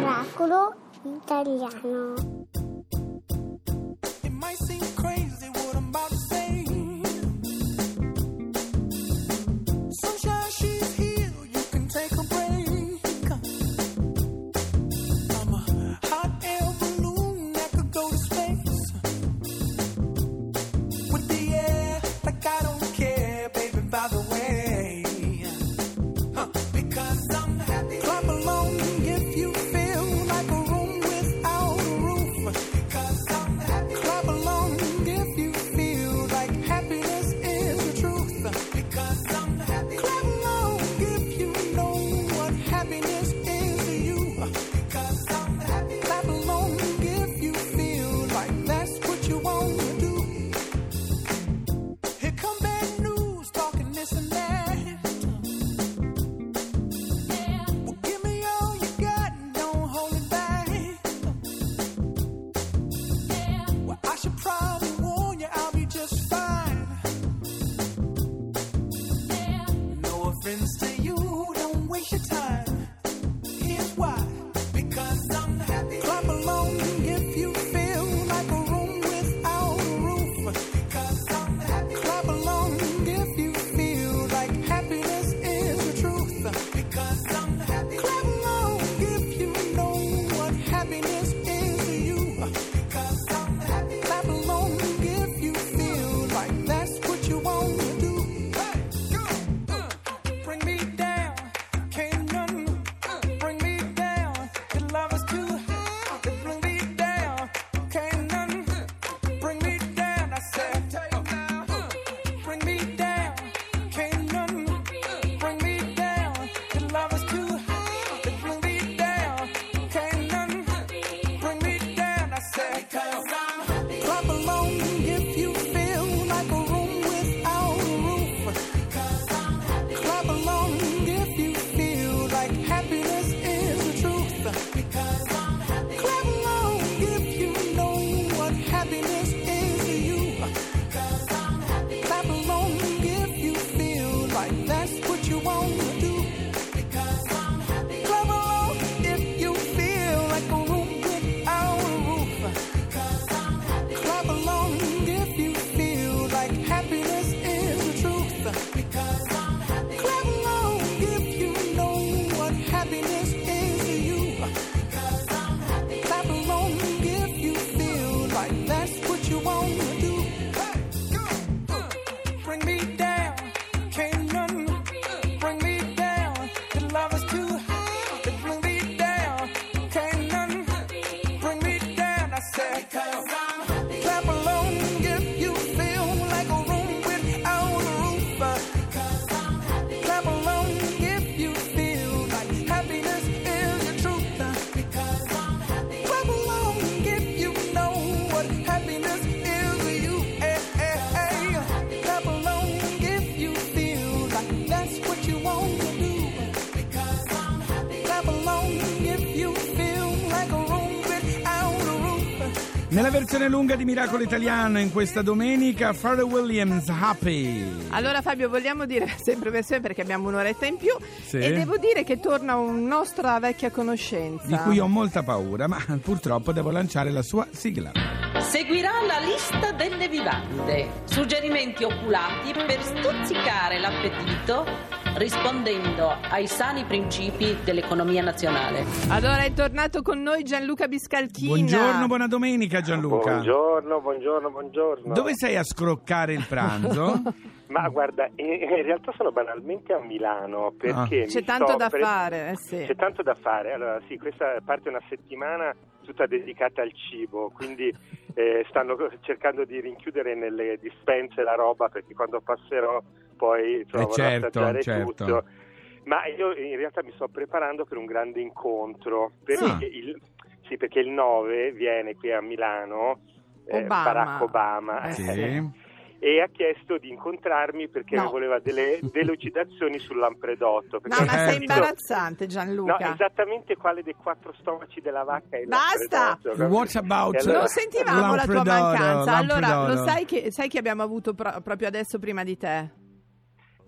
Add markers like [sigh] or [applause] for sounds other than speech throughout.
Oracolo italiano. It might seem outside. Nella versione lunga di Miracolo Italiano in questa domenica, Pharrell Williams, Happy. Allora Fabio vogliamo dire [laughs] sempre versione perché abbiamo un'oretta in più Sì. e devo dire che torna una nostra vecchia conoscenza. Di cui ho molta paura, ma [laughs] purtroppo devo lanciare la sua sigla. Seguirà la lista delle vivande, suggerimenti oculati per stuzzicare l'appetito rispondendo ai sani principi dell'economia nazionale. Allora è tornato con noi Gianluca Biscalchina. Buongiorno, buona domenica Gianluca. Buongiorno, buongiorno, buongiorno. Dove sei a scroccare il pranzo? [laughs] Ma guarda, in, in realtà sono banalmente a Milano perché Ah. C'è tanto da pre- fare, eh sì. C'è tanto da fare. Allora, sì, questa parte una settimana tutta dedicata al cibo, quindi eh, stanno cercando di rinchiudere nelle dispense la roba perché quando passerò poi insomma, Eh, vorrò certo, assaggiare certo. tutto. Ma io in realtà mi sto preparando per un grande incontro, perché, Ah. il, sì, perché il 9 viene qui a Milano eh, Obama. Barack Obama Eh, sì. e ha chiesto di incontrarmi perché No. voleva delle [laughs] delucidazioni sul lampredotto. No, ma sei imbarazzante No, Gianluca. esattamente quale dei quattro stomaci della vacca è il Basta! What about- allora- non sentivamo la tua mancanza. Allora, lo sai che, sai che abbiamo avuto pro- proprio adesso prima di te?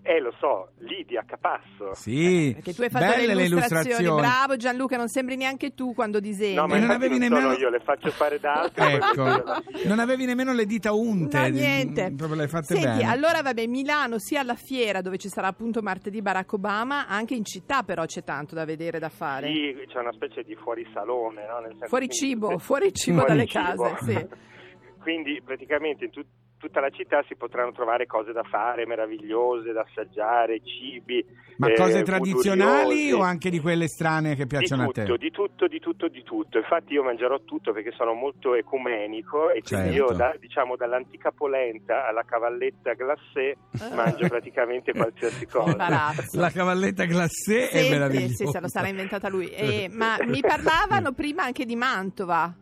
Eh, lo so, Lidia Capasso. Sì, Perché tu hai fatto belle le illustrazioni. illustrazioni. Bravo Gianluca, non sembri neanche tu quando disegni. No, ma non avevi non nemmeno- io, le faccio fare da altri. Ecco, non avevi nemmeno le dita unte. No, niente. Proprio le hai fatte Senti, bene. allora vabbè, Milano sia alla fiera dove ci sarà appunto martedì Barack Obama, anche in città però c'è tanto da vedere, da fare. Sì, c'è una specie di fuorisalone, no? Nel senso Fuori cibo, [laughs] fuori cibo Fuori dalle cibo. case, sì. Quindi praticamente in tut- tutta la città si potranno trovare cose da fare, meravigliose, da assaggiare, cibi. Ma eh, cose tradizionali o anche di quelle strane che piacciono a tutto, te? di tutto, di tutto, di tutto. Infatti io mangerò tutto perché sono molto ecumenico e quindi Certo. io da- diciamo dall'antica polenta alla cavalletta glacé mangio praticamente [laughs] qualsiasi cosa. La cavalletta glacé è Senti, meravigliosa. sì, se lo sarà inventata lui. Eh, [laughs] ma mi parlavano prima anche di Mantova.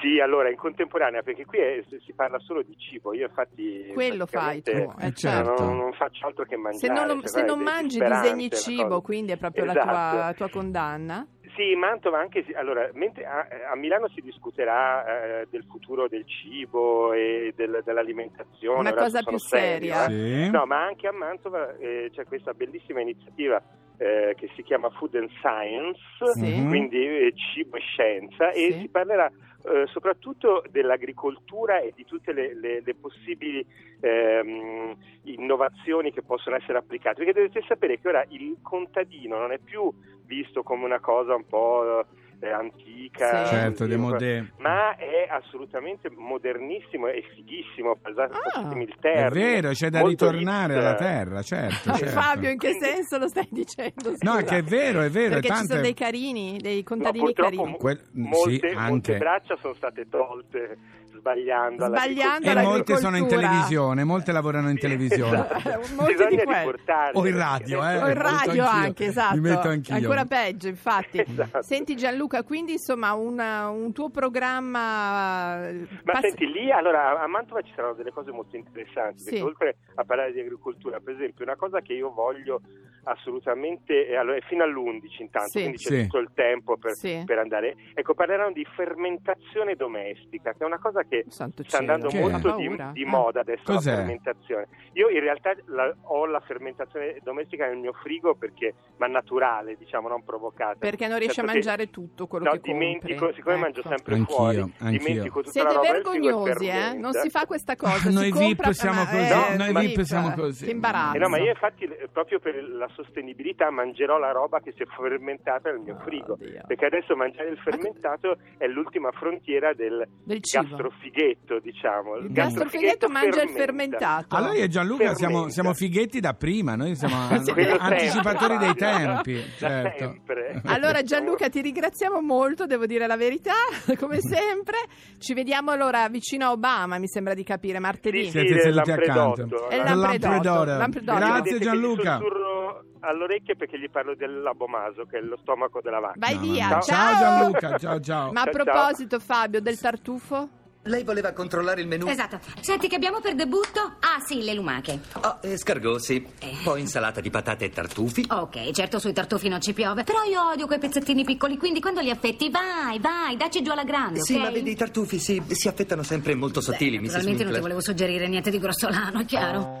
Sì, allora in contemporanea, perché qui è- si parla solo di cibo, io infatti Quello fai tu, eh, Eh, certo. non, non faccio altro che mangiare. Se non, lo- cioè, se non mangi disegni la cibo, quindi è proprio la, Esatto. tua, la tua condanna. Sì, Mantova anche, allora, mentre a, a Milano si discuterà eh, del futuro del cibo e del- dell'alimentazione. Una cosa più seria. serio, eh. Sì. No, ma anche a Mantova eh, c'è questa bellissima iniziativa eh, che si chiama Food and Science, Sì. Mhm. quindi eh, cibo e scienza, e Sì. si parlerà eh, soprattutto dell'agricoltura e di tutte le, le- le possibili ehm, innovazioni che possono essere applicate. Perché dovete sapere che ora il contadino non è più visto come una cosa un po' antica, Sì. Certo, modè. ma è assolutamente modernissimo e fighissimo, passatemi Ah. il È vero, c'è da ritornare hipster. alla terra, certo. certo. Fabio, in che senso lo stai dicendo? No, scusa? è che è vero, è vero. Perché ci tante- sono dei carini, dei No, contadini purtroppo carini. mo- molte, sì, anche. molte braccia sono state tolte sbagliando. Sbagliando E molte sono in televisione, molte lavorano in televisione. Esatto. [laughs] Molti Bisogna riportarle, O in radio, [laughs] eh. O in radio anche, esatto. Li metto anch'io. Ancora peggio, infatti. Esatto. Senti Gianluca, quindi insomma una- un tuo programma... Ma pass- senti, lì allora a Mantova ci saranno delle cose molto interessanti, Sì. perché oltre a parlare di agricoltura, per esempio, una cosa che io voglio assolutamente, eh, allora, fino all'11 intanto, Sì. quindi c'è Sì. tutto il tempo per, Sì. per andare. Ecco, parleranno di fermentazione domestica, che è una cosa che Santo sta cielo, andando Che molto di, di Eh. moda adesso Cos'è? la fermentazione. Io in realtà la- ho la fermentazione domestica nel mio frigo perché, ma naturale, diciamo, non provocata. Perché non riesci a Certo che- mangiare tutto quello no, che compri. dimentico, siccome mangio Ecco. sempre Anch'io, fuori, anch'io. dimentico tutta Siete vergognosi, eh? Non si fa questa cosa. [laughs] Ah, noi VIP siamo ma- così, eh, noi ma- VIP siamo così. Che imbarazzo. Eh no, ma io infatti eh, proprio per la sostenibilità mangerò la roba che si è fermentata nel mio frigo, Oddio. perché adesso mangiare il fermentato è l'ultima frontiera del Del cibo. Gastrofighetto, diciamo. Il gastrofighetto mangia il fermentato. Allora io e Gianluca Fermenta. siamo, siamo fighetti da prima, noi siamo [laughs] anticipatori dei tempi. Certo. [laughs] Allora Gianluca ti ringraziamo molto, devo dire la verità, [laughs] come sempre. Ci vediamo allora vicino a Obama, mi sembra di capire, martedì. Sì, Siete del seduti accanto. Lampredotto. Lampredotto. Grazie Gianluca. sussurro all'orecchio perché gli parlo dell'abomaso, che è lo stomaco della vacca. Vai No, via, ciao. Ciao Gianluca, ciao ciao. Ma a proposito Fabio del tartufo? Lei voleva controllare il menù? Esatto. Senti, che abbiamo per debutto? Ah, sì, le lumache. Oh, escargossi. Eh. Poi insalata di patate e tartufi. Ok, certo sui tartufi non ci piove, però io odio quei pezzettini piccoli, quindi quando li affetti, vai, vai, dacci giù alla grande, Sì, ok? ma vedi, i tartufi si, si affettano sempre molto sottili, Mrs. Naturalmente non ti volevo suggerire niente di grossolano, è chiaro.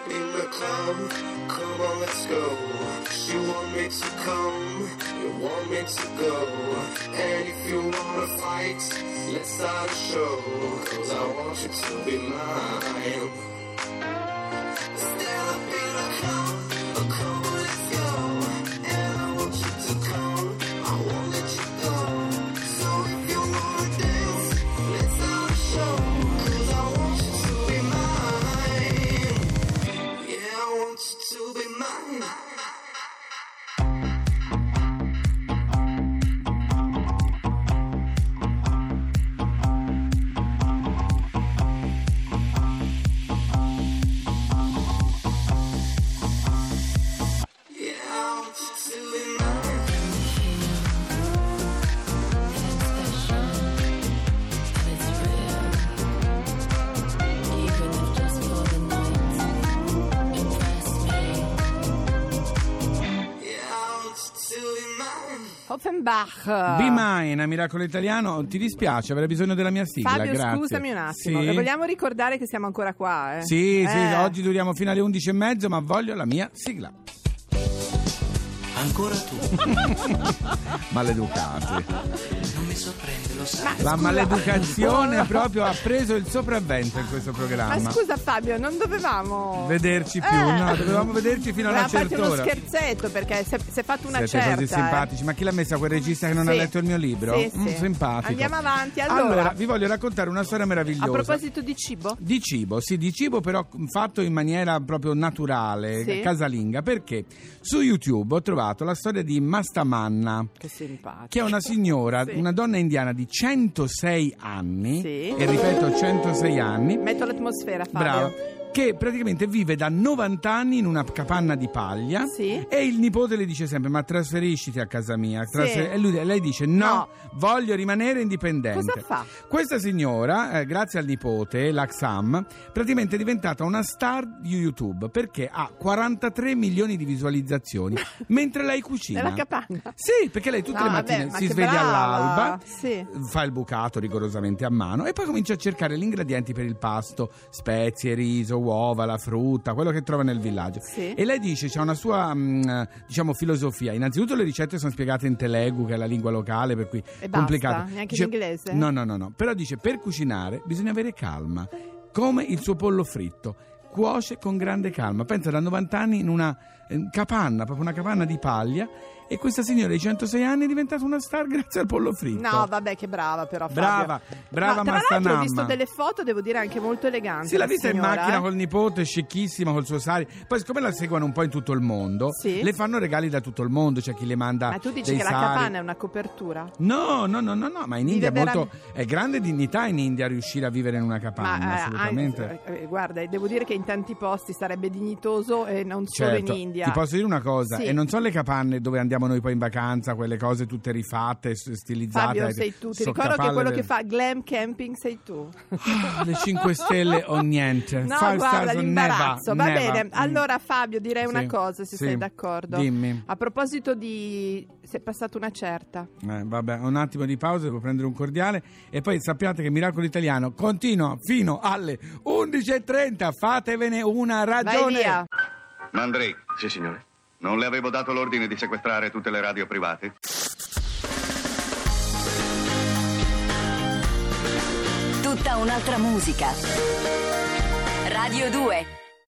up in the club. come on, let's go. She want me to come, you want me to go. And if you wanna fight, let's start a show. Cause I want you to be mine. Offenbach. Be Mine, Miracolo Italiano, ti dispiace, avrei bisogno della mia sigla, Fabio, grazie. scusami un attimo. Sì? Vogliamo ricordare che siamo ancora qua, eh? Sì, sì, Eh. oggi duriamo fino alle 11 e mezzo, ma voglio la mia sigla. Ancora tu. [laughs] Maleducati. Non mi sorprende, lo sai. Ma La scusa- maleducazione proprio ha preso il sopravvento in questo Ma programma. scusa Fabio, non dovevamo... Vederci più, Eh. no, dovevamo vederci fino a una Volevamo farti certa uno ora. scherzetto perché si è, si è fatto una Siete certa. così eh. simpatici, ma chi l'ha messa quel regista che non ha Sì. letto il mio libro? Sì, Mm, sì. simpatico. Andiamo avanti, allora. vi voglio raccontare una storia A meravigliosa. proposito di cibo? Di cibo, sì, di cibo però fatto in maniera proprio naturale, Sì. casalinga, perché su YouTube ho trovato la storia di Mastamanna, Che che è una signora, Sì. una donna indiana di 106 anni, Sì. e ripeto 106 anni, Metto l'atmosfera, Fabio. brava, che praticamente vive da 90 anni in una capanna di paglia Sì. e il nipote le dice sempre ma trasferisciti a casa mia trasfer- e lui- lei dice no, No. voglio rimanere indipendente Cosa fa? questa signora eh, grazie al nipote l'Axam praticamente è diventata una star di YouTube perché ha 43 milioni di visualizzazioni [laughs] mentre lei cucina Nella capanna. sì perché lei tutte No, le vabbè, mattine ma si sveglia brava. all'alba Sì. fa il bucato rigorosamente a mano e poi comincia a cercare gli ingredienti per il pasto, spezie, riso, uova, la frutta, quello che trova nel villaggio. Sì. E lei dice, c'è una sua mm, diciamo filosofia. Innanzitutto le ricette sono spiegate in Telugu, che è la lingua locale, per cui basta? complicato. Neanche Dice- in inglese? No, no, no, no. Però dice per cucinare bisogna avere calma, come il suo pollo fritto. Cuoce con grande calma. Pensa da 90 anni in una capanna, proprio una capanna di paglia. E questa signora di 106 anni è diventata una star [laughs] grazie al pollo fritto. No, vabbè, che brava però Fabio. Brava, brava Ma tra l'altro ho visto delle foto, devo dire, anche molto eleganti. Sì, l'ha la vista in signora, macchina eh. col nipote, scicchissima col suo sari. Poi, siccome la seguono un po' in tutto il mondo, Sì. le fanno regali da tutto il mondo. C'è chi le manda. Ma tu dici che la sari. capanna è una copertura? No, no, no, no, no, ma in Vive India è molto. veramente- È grande dignità in India riuscire a vivere in una capanna, Ma eh, assolutamente. eh, guarda, devo dire che in tanti posti sarebbe dignitoso e non solo Certo, in India. ti posso dire una cosa, Sì. e non sono le capanne dove andiamo noi poi in vacanza, quelle cose tutte rifatte, stilizzate. Fabio, sei tu. Ti so ricordo che quello del- che fa glam camping sei tu. [laughs] Le 5 stelle o niente. No, Five guarda, l'imbarazzo. never, Va never. bene. Mm. Allora, Fabio, direi una Sì, cosa, se sì. sei d'accordo. Dimmi. A proposito di... È passata una certa. Eh, vabbè, un attimo di pausa, devo prendere un cordiale e poi sappiate che Miracolo Italiano continua fino alle 11.30, fatevene una Vai ragione. via. Mandrei. Sì, signore. Non le avevo dato l'ordine di sequestrare tutte le radio private? Tutta un'altra musica. Radio 2